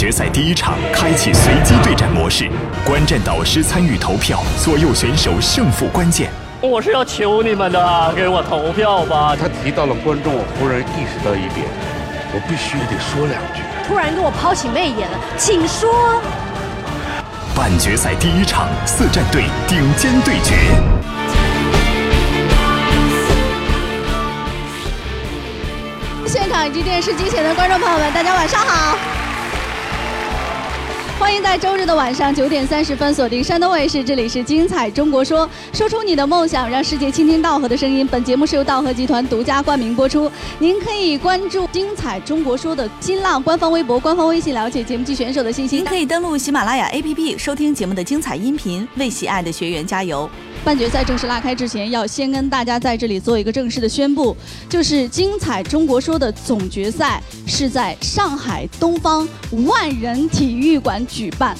决赛第一场开启随机对战模式，观战导师参与投票，左右选手胜负关键。我是要求你们的，给我投票吧。他提到了观众，我忽然意识到一点，我必须得说两句。突然给我抛起媚眼了，请说。半决赛第一场，四战队顶尖对决。现场以及电视机前的观众朋友们，大家晚上好。欢迎在周日的晚上九点三十分锁定山东卫视，这里是《精彩中国说》，说出你的梦想，让世界倾听道和的声音。本节目是由道和集团独家冠名播出。您可以关注《精彩中国说》的新浪官方微博、官方微信，了解节目及选手的信息。您可以登录喜马拉雅 APP 收听节目的精彩音频，为喜爱的学员加油。半决赛正式拉开之前，要先跟大家在这里做一个正式的宣布，就是《精彩中国说》的总决赛是在上海东方万人体育馆举办，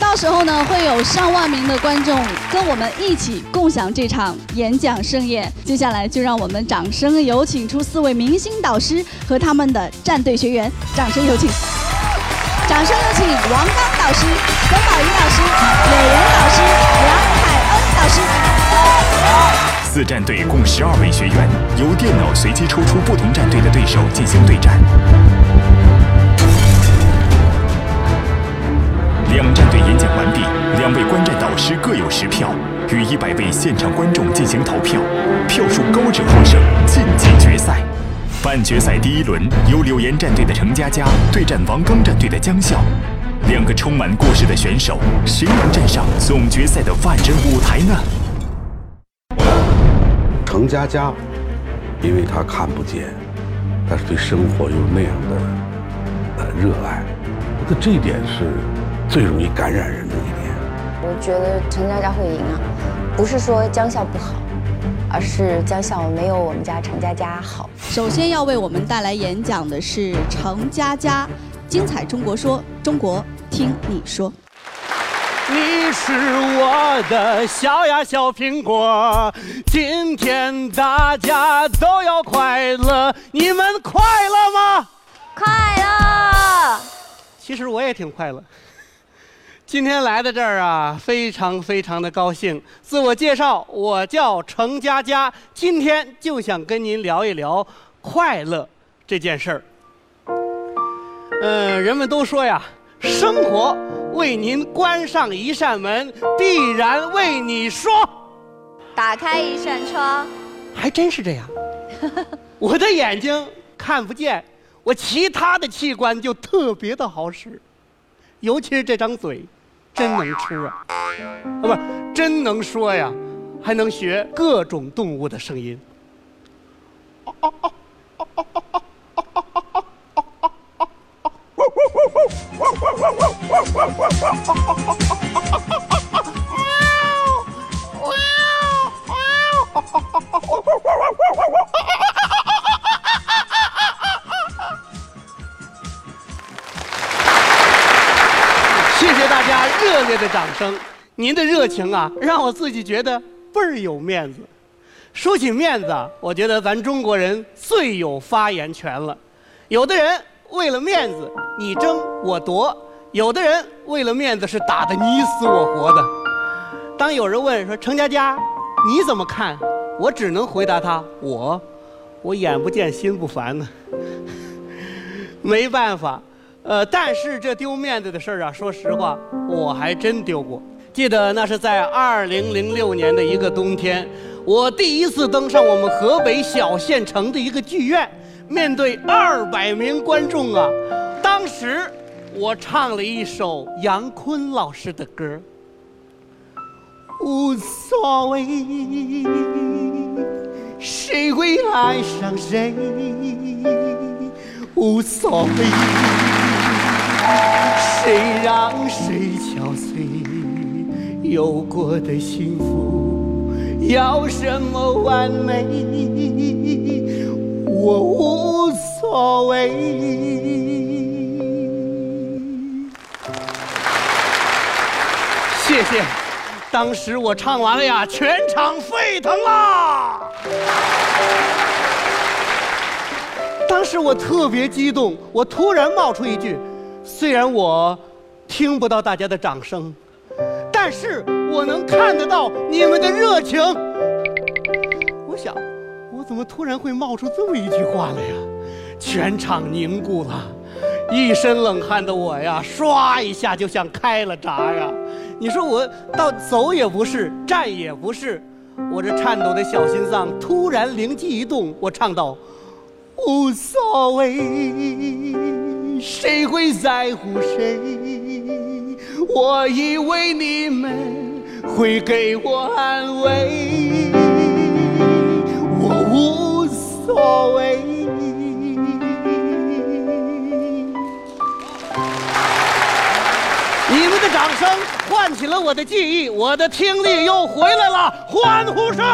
到时候呢会有上万名的观众跟我们一起共享这场演讲盛宴。接下来就让我们掌声有请出四位明星导师和他们的战队学员，掌声有请！掌声有请王刚导师、曾宝仪老师、柳岩导师、四战队共十二位学员，由电脑随机抽出不同战队的对手进行对战。两战队演讲完毕，两位观战导师各有十票，与一百位现场观众进行投票，票数高者获胜，晋级决赛。半决赛第一轮由柳岩战队的程佳佳对战王刚战队的江笑，两个充满故事的选手，谁能站上总决赛的万人舞台呢？程佳佳，因为她看不见，但是对生活有那样的呃热爱，我觉得这一点是最容易感染人的一点。我觉得程佳佳会赢啊，不是说江笑不好，而是江笑没有我们家程佳佳好。首先要为我们带来演讲的是程佳佳，精彩中国说，中国听你说。你是我的小呀小苹果，今天大家都要快乐，你们快乐吗？快乐！其实我也挺快乐。今天来到这儿啊，非常非常的高兴。自我介绍，我叫程佳佳，今天就想跟您聊一聊快乐这件事儿。嗯，人们都说呀，生活为您关上一扇门，必然为你说。打开一扇窗，还真是这样。我的眼睛看不见，我其他的器官就特别的好使，尤其是这张嘴，真能吃啊！啊，不，真能说呀，还能学各种动物的声音。谢您的热情啊，让我自己觉得倍儿有面子。说起面子啊，我觉得咱中国人最有发言权了。有的人为了面子你争我夺，有的人为了面子是打得你死我活的。当有人问说程佳佳，你怎么看？我只能回答他：我，我眼不见心不烦呢。没办法，呃，但是这丢面子的事儿啊，说实话，我还真丢过。记得那是在二零零六年的一个冬天，我第一次登上我们河北小县城的一个剧院，面对二百名观众啊，当时我唱了一首杨坤老师的歌。无所谓，谁会爱上谁？无所谓，谁让谁憔悴？有过的幸福，要什么完美？我无所谓。谢谢。当时我唱完了呀，全场沸腾啦！当时我特别激动，我突然冒出一句：“虽然我听不到大家的掌声，但是我能看得到你们的热情。我想，我怎么突然会冒出这么一句话来呀？全场凝固了，一身冷汗的我呀，唰一下就像开了闸呀！你说我到走也不是，站也不是，我这颤抖的小心脏突然灵机一动，我唱道：无所谓，谁会在乎谁？我以为你们会给我安慰，我无所谓。你们的掌声唤起了我的记忆，我的听力又回来了，欢呼声！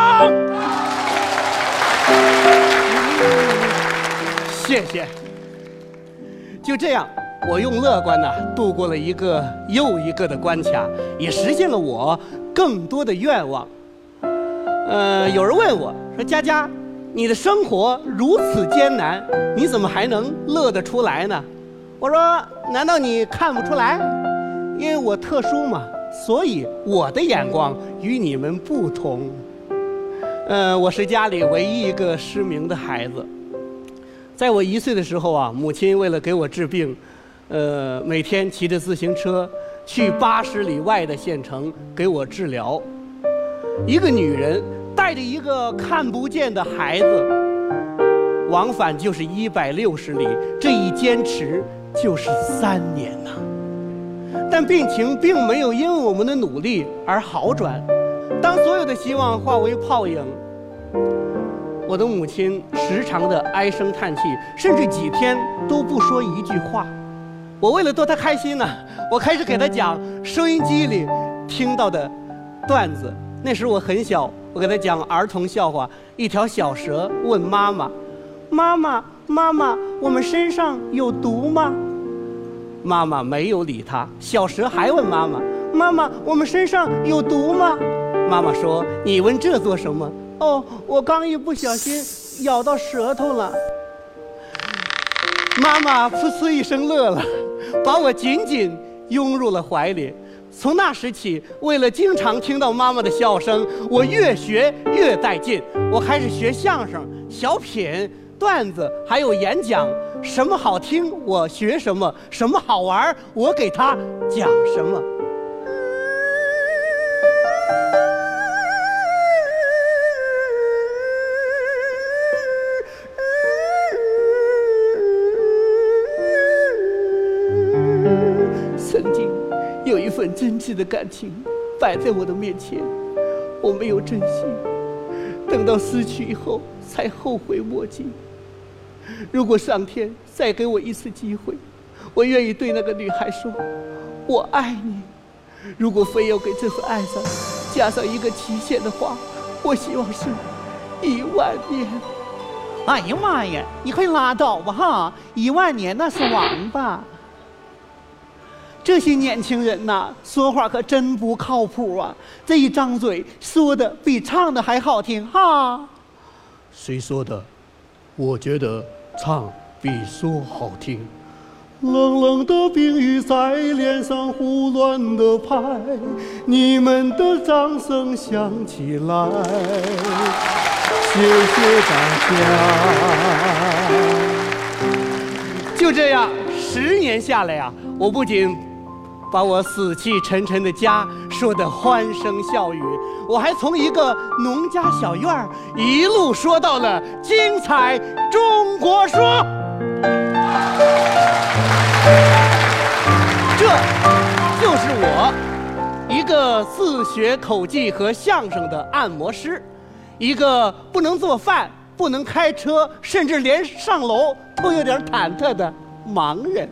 谢谢。就这样，我用乐观呢度过了一个又一个的关卡，也实现了我更多的愿望。呃，有人问我说：“佳佳，你的生活如此艰难，你怎么还能乐得出来呢？”我说：“难道你看不出来？因为我特殊嘛，所以我的眼光与你们不同。呃，我是家里唯一一个失明的孩子。在我一岁的时候啊，母亲为了给我治病，呃，每天骑着自行车去八十里外的县城给我治疗。一个女人带着一个看不见的孩子，往返就是一百六十里，这一坚持就是三年呐。但病情并没有因为我们的努力而好转。当所有的希望化为泡影，我的母亲时常的唉声叹气，甚至几天都不说一句话。我为了逗他开心呢，我开始给他讲收音机里听到的段子。那时我很小，我给他讲儿童笑话：一条小蛇问妈妈：“妈妈，妈妈，我们身上有毒吗？”妈妈没有理他。小蛇还问妈妈：“妈妈，我们身上有毒吗？”妈妈说：“你问这做什么？哦，我刚一不小心咬到舌头了。”妈妈噗呲一声乐了，把我紧紧拥入了怀里。从那时起，为了经常听到妈妈的笑声，我越学越带劲。我开始学相声、小品、段子，还有演讲。什么好听，我学什么；什么好玩，我给他讲什么。有一份真挚的感情摆在我的面前，我没有珍惜，等到失去以后才后悔莫及。如果上天再给我一次机会，我愿意对那个女孩说：“我爱你。”如果非要给这份爱上加上一个期限的话，我希望是一万年。哎呀妈呀！你快拉倒吧哈！一万年那是王八。这些年轻人呐，说话可真不靠谱啊！这一张嘴，说的比唱的还好听哈。谁说的？我觉得唱比说好听。冷冷的冰雨在脸上胡乱的拍，你们的掌声响起来，谢谢大家。就这样，十年下来呀，我不仅把我死气沉沉的家说得欢声笑语，我还从一个农家小院一路说到了精彩中国说。这就是我，一个自学口技和相声的按摩师，一个不能做饭、不能开车，甚至连上楼都有点忐忑的盲人。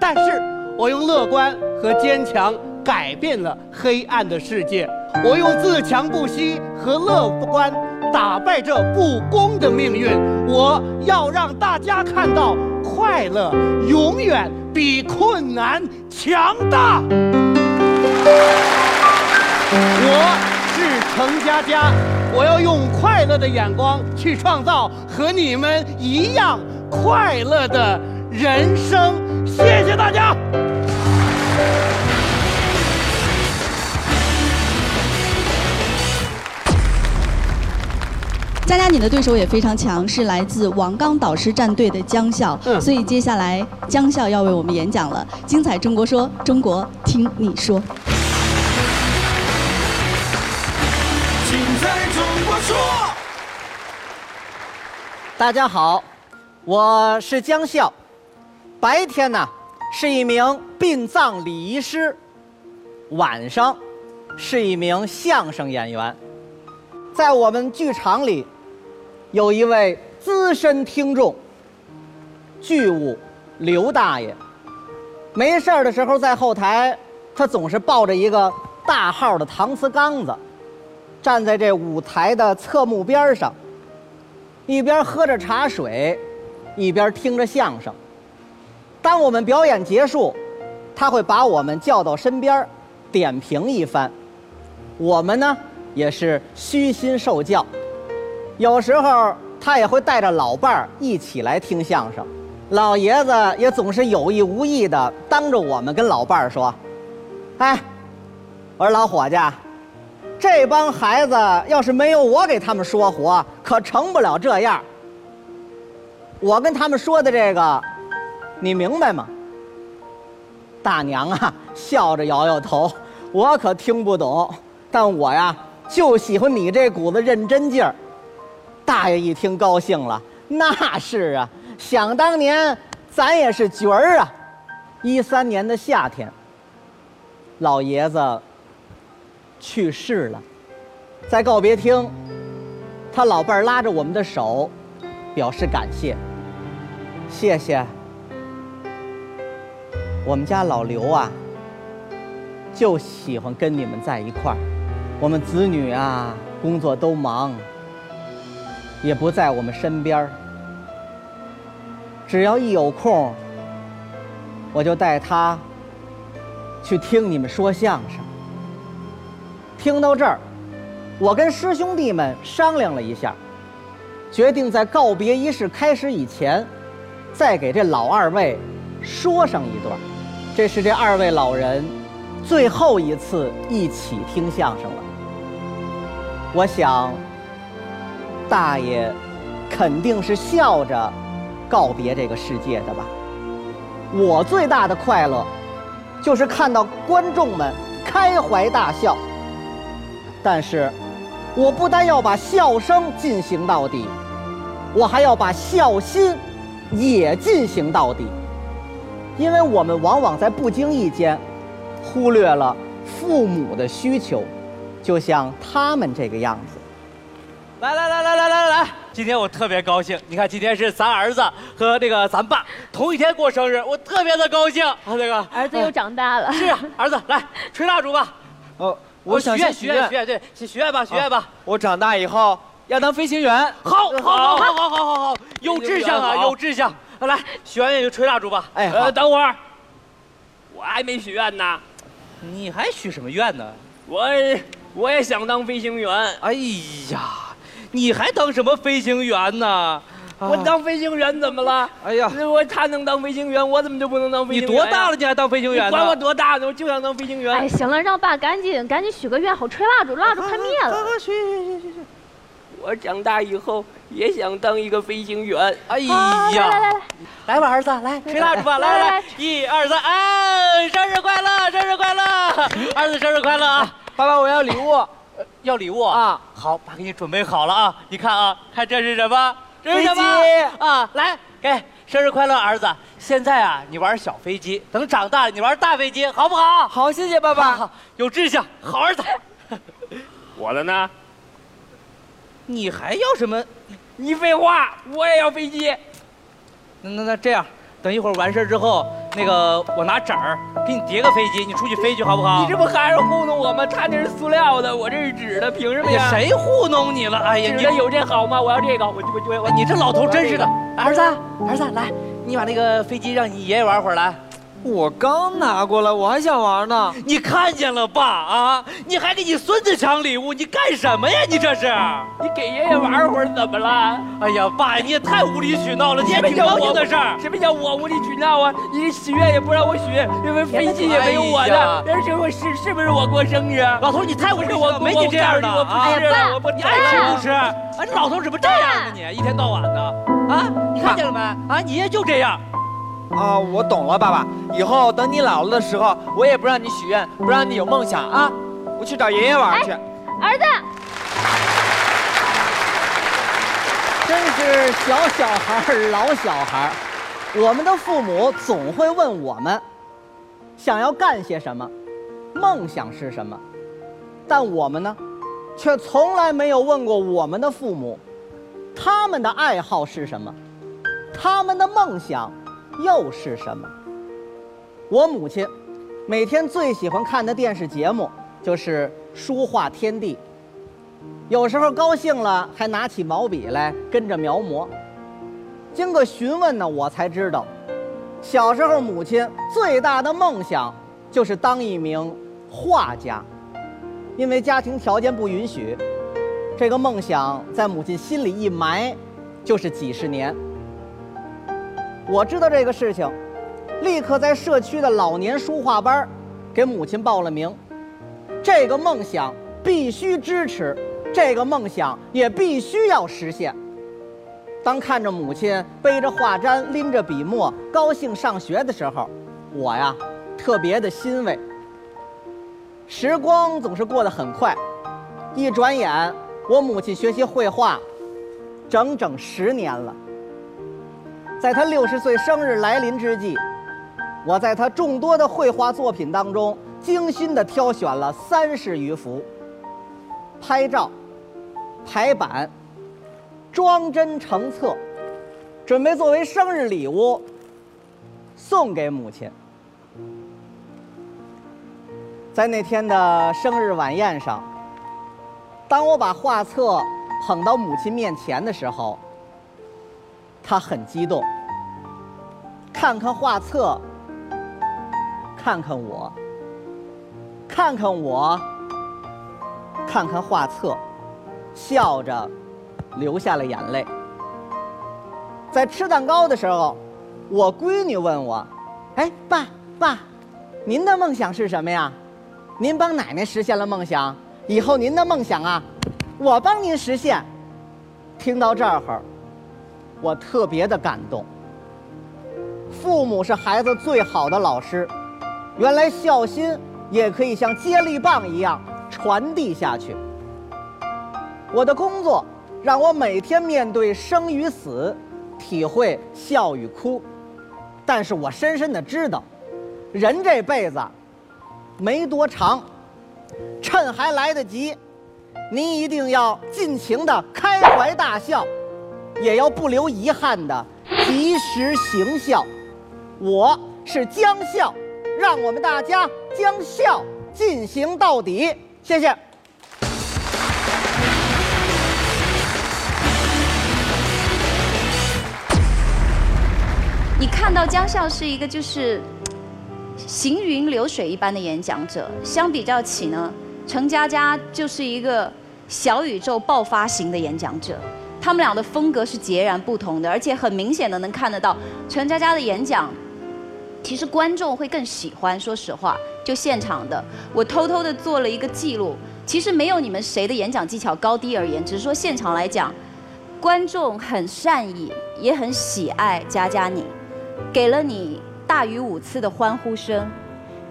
但是我用乐观和坚强改变了黑暗的世界，我用自强不息和乐观打败这不公的命运。我要让大家看到，快乐永远。比困难强大。我是程佳佳，我要用快乐的眼光去创造和你们一样快乐的人生。谢谢大家。佳佳，你的对手也非常强，是来自王刚导师战队的江笑，嗯所以接下来江笑要为我们演讲了。精彩中国说，中国听你说。精彩中国说。大家好，我是江笑，白天呢是一名殡葬礼仪师，晚上是一名相声演员。在我们剧场里，有一位资深听众，剧务刘大爷。没事儿的时候在后台，他总是抱着一个大号的搪瓷缸子，站在这舞台的侧幕边上。一边喝着茶水，一边听着相声。当我们表演结束，他会把我们叫到身边，点评一番。我们呢也是虚心受教。有时候他也会带着老伴儿一起来听相声。老爷子也总是有意无意的当着我们跟老伴儿说：“哎，我说老伙计。”这帮孩子要是没有我给他们说活，可成不了这样。我跟他们说的这个，你明白吗？大娘啊，笑着摇摇头，我可听不懂。但我呀，就喜欢你这股子认真劲儿。大爷一听高兴了，那是啊，想当年咱也是角儿啊。一三年的夏天，老爷子。去世了，在告别厅，他老伴儿拉着我们的手，表示感谢。谢谢。我们家老刘啊，就喜欢跟你们在一块儿。我们子女啊，工作都忙，也不在我们身边儿。只要一有空，我就带他去听你们说相声。听到这儿，我跟师兄弟们商量了一下，决定在告别仪式开始以前，再给这老二位说上一段。这是这二位老人最后一次一起听相声了。我想，大爷肯定是笑着告别这个世界的吧。我最大的快乐，就是看到观众们开怀大笑。但是，我不但要把笑声进行到底，我还要把孝心也进行到底。因为我们往往在不经意间忽略了父母的需求，就像他们这个样子。来来来来来来来！今天我特别高兴，你看今天是咱儿子和那个咱爸同一天过生日，我特别的高兴啊！那个儿子又长大了。是啊，儿子来吹蜡烛吧。哦，我许愿许愿许愿，对，许许愿吧，许愿吧！我长大以后要当飞行员。好，好，好，好，好，好，好，有志向啊，有志向。来，许完愿就吹蜡烛吧。哎，呃，等会儿，我还没许愿呢。你还许什么愿呢？我我也想当飞行员。哎呀，你还当什么飞行员呢？我当飞行员怎么了？哎呀，我他能当飞行员，我怎么就不能当飞行员？你多大了，你还当飞行员？管我多大呢？我就想当飞行员。哎，行了，让爸赶紧赶紧许个愿，好吹蜡烛，蜡烛快灭了。许许许许许。我长大以后也想当一个飞行员。哎呀，来来来，来吧，儿子，来吹蜡烛吧，来来来，一二三，哎，生日快乐，生日快乐，儿子生日快乐啊！爸爸，我要礼物，要礼物啊！好，爸给你准备好了啊！你看啊，看这是什么？这是什么？啊，来，给生日快乐，儿子！现在啊，你玩小飞机，等长大了你玩大飞机，好不好？好，谢谢爸爸。有志向，好儿子。我的呢？你还要什么？你废话，我也要飞机。那那那这样，等一会儿完事之后，那个我拿纸儿给你叠个飞机，你出去飞去好不好？你这不还是糊弄我吗？他那是塑料的，我这是纸的，凭什么呀？谁糊弄你了？哎呀，你有这好吗？我要这个，我我我，你这老头真是的。儿子，儿子，来，你把那个飞机让你爷爷玩会儿来。我刚拿过来，我还想玩呢。你看见了吧？啊，你还给你孙子抢礼物，你干什么呀？你这是？你给爷爷玩会儿怎么了？哎呀，爸，你也太无理取闹了！你也挺高兴的事儿。什么叫我无理取闹啊？你许愿也不让我许，因为飞机也没有我的。而且我是是不是我过生日？老头，你太无理我，没你这样的啊！哎呀，爸，你爱吃不吃？啊，这老头怎么这样呢？你一天到晚的啊？你看见了没？啊，你爷就这样。啊，我懂了，爸爸。以后等你老了的时候，我也不让你许愿，不让你有梦想啊！我去找爷爷玩去。儿子，真是小小孩老小孩我们的父母总会问我们，想要干些什么，梦想是什么，但我们呢，却从来没有问过我们的父母，他们的爱好是什么，他们的梦想。又是什么？我母亲每天最喜欢看的电视节目就是《书画天地》，有时候高兴了还拿起毛笔来跟着描摹。经过询问呢，我才知道，小时候母亲最大的梦想就是当一名画家，因为家庭条件不允许，这个梦想在母亲心里一埋就是几十年。我知道这个事情，立刻在社区的老年书画班给母亲报了名。这个梦想必须支持，这个梦想也必须要实现。当看着母亲背着画毡、拎着笔墨，高兴上学的时候，我呀特别的欣慰。时光总是过得很快，一转眼，我母亲学习绘画整整十年了。在他六十岁生日来临之际，我在他众多的绘画作品当中精心地挑选了三十余幅，拍照、排版、装帧成册，准备作为生日礼物送给母亲。在那天的生日晚宴上，当我把画册捧到母亲面前的时候。他很激动，看看画册，看看我，看看我，看看画册，笑着流下了眼泪。在吃蛋糕的时候，我闺女问我：“哎，爸爸，您的梦想是什么呀？您帮奶奶实现了梦想，以后您的梦想啊，我帮您实现。”听到这儿。我特别的感动。父母是孩子最好的老师，原来孝心也可以像接力棒一样传递下去。我的工作让我每天面对生与死，体会笑与哭，但是我深深的知道，人这辈子没多长，趁还来得及，您一定要尽情的开怀大笑。也要不留遗憾的及时行孝，我是将孝，让我们大家将孝进行到底。谢谢。你看到江笑是一个就是行云流水一般的演讲者，相比较起呢，程佳佳就是一个小宇宙爆发型的演讲者。他们俩的风格是截然不同的，而且很明显的能看得到，陈佳佳的演讲，其实观众会更喜欢。说实话，就现场的，我偷偷的做了一个记录，其实没有你们谁的演讲技巧高低而言，只是说现场来讲，观众很善意，也很喜爱佳佳你，给了你大于五次的欢呼声，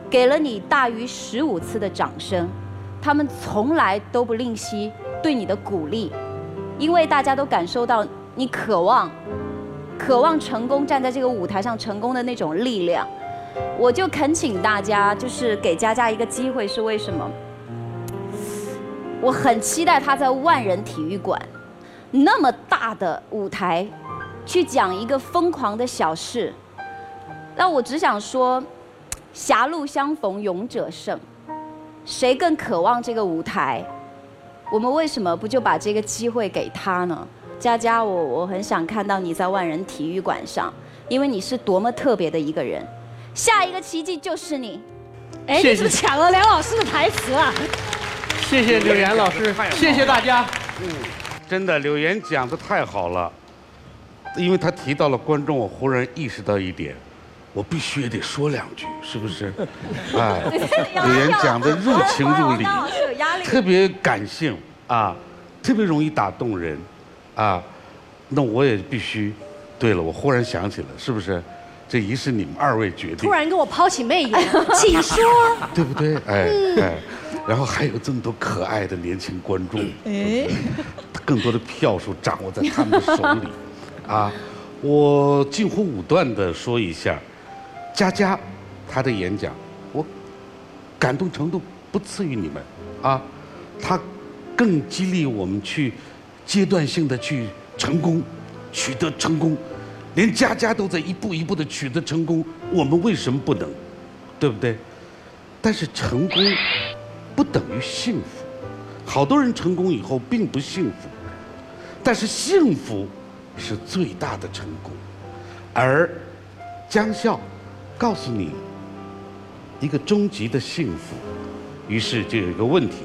给了你大于十五次的掌声，他们从来都不吝惜对你的鼓励。因为大家都感受到你渴望、渴望成功，站在这个舞台上成功的那种力量，我就恳请大家，就是给佳佳一个机会，是为什么？我很期待他在万人体育馆那么大的舞台，去讲一个疯狂的小事。那我只想说，狭路相逢勇者胜，谁更渴望这个舞台？我们为什么不就把这个机会给他呢？佳佳，我我很想看到你在万人体育馆上，因为你是多么特别的一个人。下一个奇迹就是你。哎，你是不是抢了梁老师的台词啊？谢谢柳岩老师，谢谢大家。嗯，真的，柳岩讲的太好了，因为他提到了观众，我忽然意识到一点，我必须也得说两句，是不是？哎，柳岩讲的入情入理，特别感性啊，特别容易打动人啊，那我也必须。对了，我忽然想起了，是不是？这一是你们二位决定。突然跟我抛起媚眼，请说。对不对？哎哎，然后还有这么多可爱的年轻观众，哎，更多的票数掌握在他们的手里，啊，我近乎武断的说一下，佳佳，她的演讲，我感动程度不次于你们，啊，它更激励我们去阶段性的去成功，取得成功。连家家都在一步一步的取得成功，我们为什么不能？对不对？但是成功不等于幸福，好多人成功以后并不幸福，但是幸福是最大的成功。而江笑告诉你一个终极的幸福，于是就有一个问题：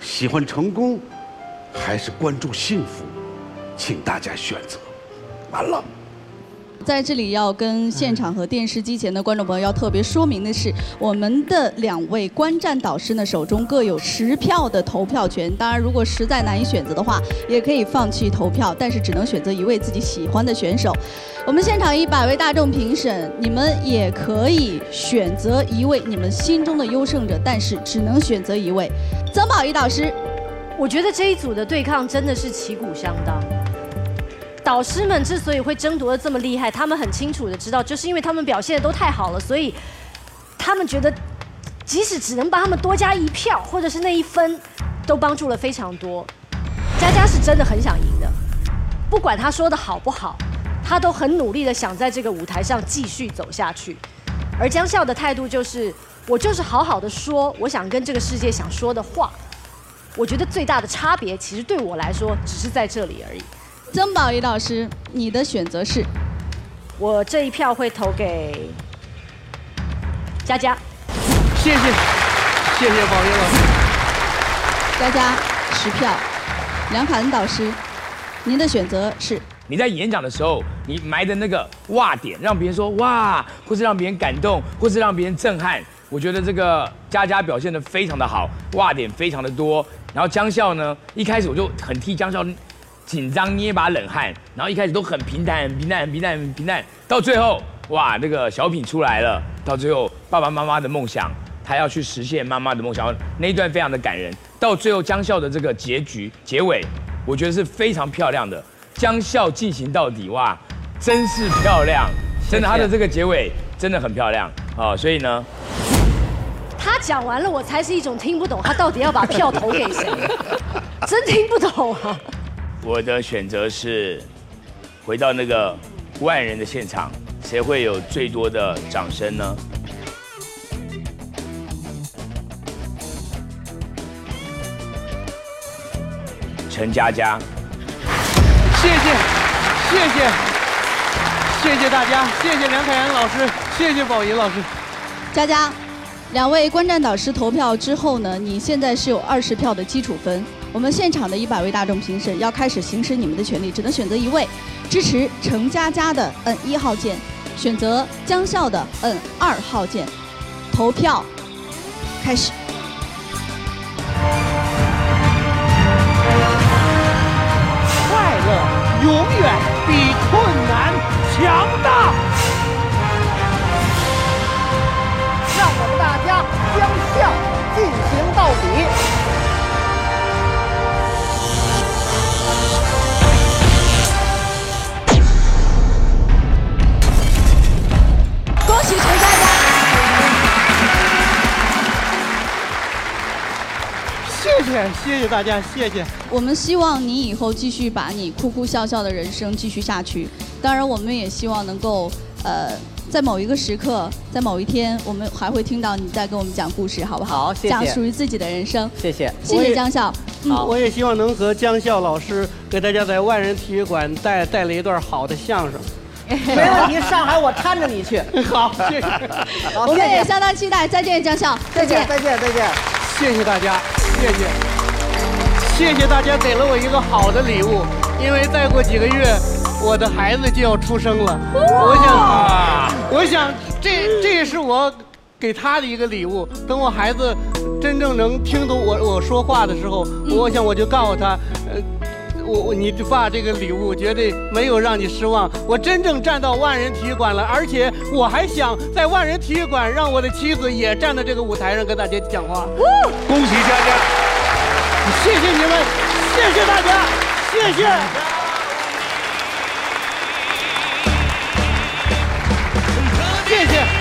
喜欢成功还是关注幸福？请大家选择。完了。在这里要跟现场和电视机前的观众朋友要特别说明的是，我们的两位观战导师呢手中各有十票的投票权。当然，如果实在难以选择的话，也可以放弃投票，但是只能选择一位自己喜欢的选手。我们现场一百位大众评审，你们也可以选择一位你们心中的优胜者，但是只能选择一位。曾宝仪导师，我觉得这一组的对抗真的是旗鼓相当。导师们之所以会争夺的这么厉害，他们很清楚的知道，就是因为他们表现的都太好了，所以他们觉得，即使只能帮他们多加一票，或者是那一分，都帮助了非常多。佳佳是真的很想赢的，不管他说的好不好，他都很努力的想在这个舞台上继续走下去。而江笑的态度就是，我就是好好的说，我想跟这个世界想说的话。我觉得最大的差别，其实对我来说，只是在这里而已。曾宝仪老师，你的选择是？我这一票会投给佳佳。谢谢，谢谢宝仪老师。佳佳十票。梁凯恩导师，您的选择是？你在演讲的时候，你埋的那个哇点，让别人说哇，或是让别人感动，或是让别人震撼。我觉得这个佳佳表现的非常的好，哇点非常的多。然后江笑呢，一开始我就很替江笑。紧张捏把冷汗，然后一开始都很平淡，很平淡，很平淡，很平淡，到最后，哇，那个小品出来了，到最后爸爸妈妈的梦想，他要去实现妈妈的梦想，那一段非常的感人。到最后江笑的这个结局结尾，我觉得是非常漂亮的，江笑进行到底，哇，真是漂亮，真的他的这个结尾真的很漂亮啊，所以呢，他讲完了，我才是一种听不懂他到底要把票投给谁，真听不懂啊。我的选择是回到那个万人的现场，谁会有最多的掌声呢？陈佳佳，谢谢，谢谢，谢谢大家，谢谢梁凯阳老师，谢谢宝仪老师。佳佳，两位观战导师投票之后呢，你现在是有二十票的基础分。我们现场的一百位大众评审要开始行使你们的权利，只能选择一位。支持程佳佳的摁一号键，选择江笑的摁二号键。投票开始。快乐永远比快谢谢谢谢大家，谢谢。我们希望你以后继续把你哭哭笑笑的人生继续下去。当然，我们也希望能够，呃，在某一个时刻，在某一天，我们还会听到你在跟我们讲故事，好不好？好，谢谢。讲属于自己的人生。谢谢，谢谢江笑。好，我也希望能和江笑老师给大家在万人体育馆带带来一段好的相声。没问题，上海我搀着你去。好，谢谢。我们也相当期待。再见，江笑，再见。再见，再见。谢谢大家，谢谢，谢谢大家给了我一个好的礼物，因为再过几个月，我的孩子就要出生了。我想，我想这这也是我给他的一个礼物。等我孩子真正能听懂我我说话的时候，我想我就告诉他，呃。我我你的爸这个礼物绝对没有让你失望。我真正站到万人体育馆了而且我还想在万人体育馆让我的妻子也站在这个舞台上跟大家讲话。哦恭喜佳佳。谢谢你们谢谢大家谢谢。谢谢。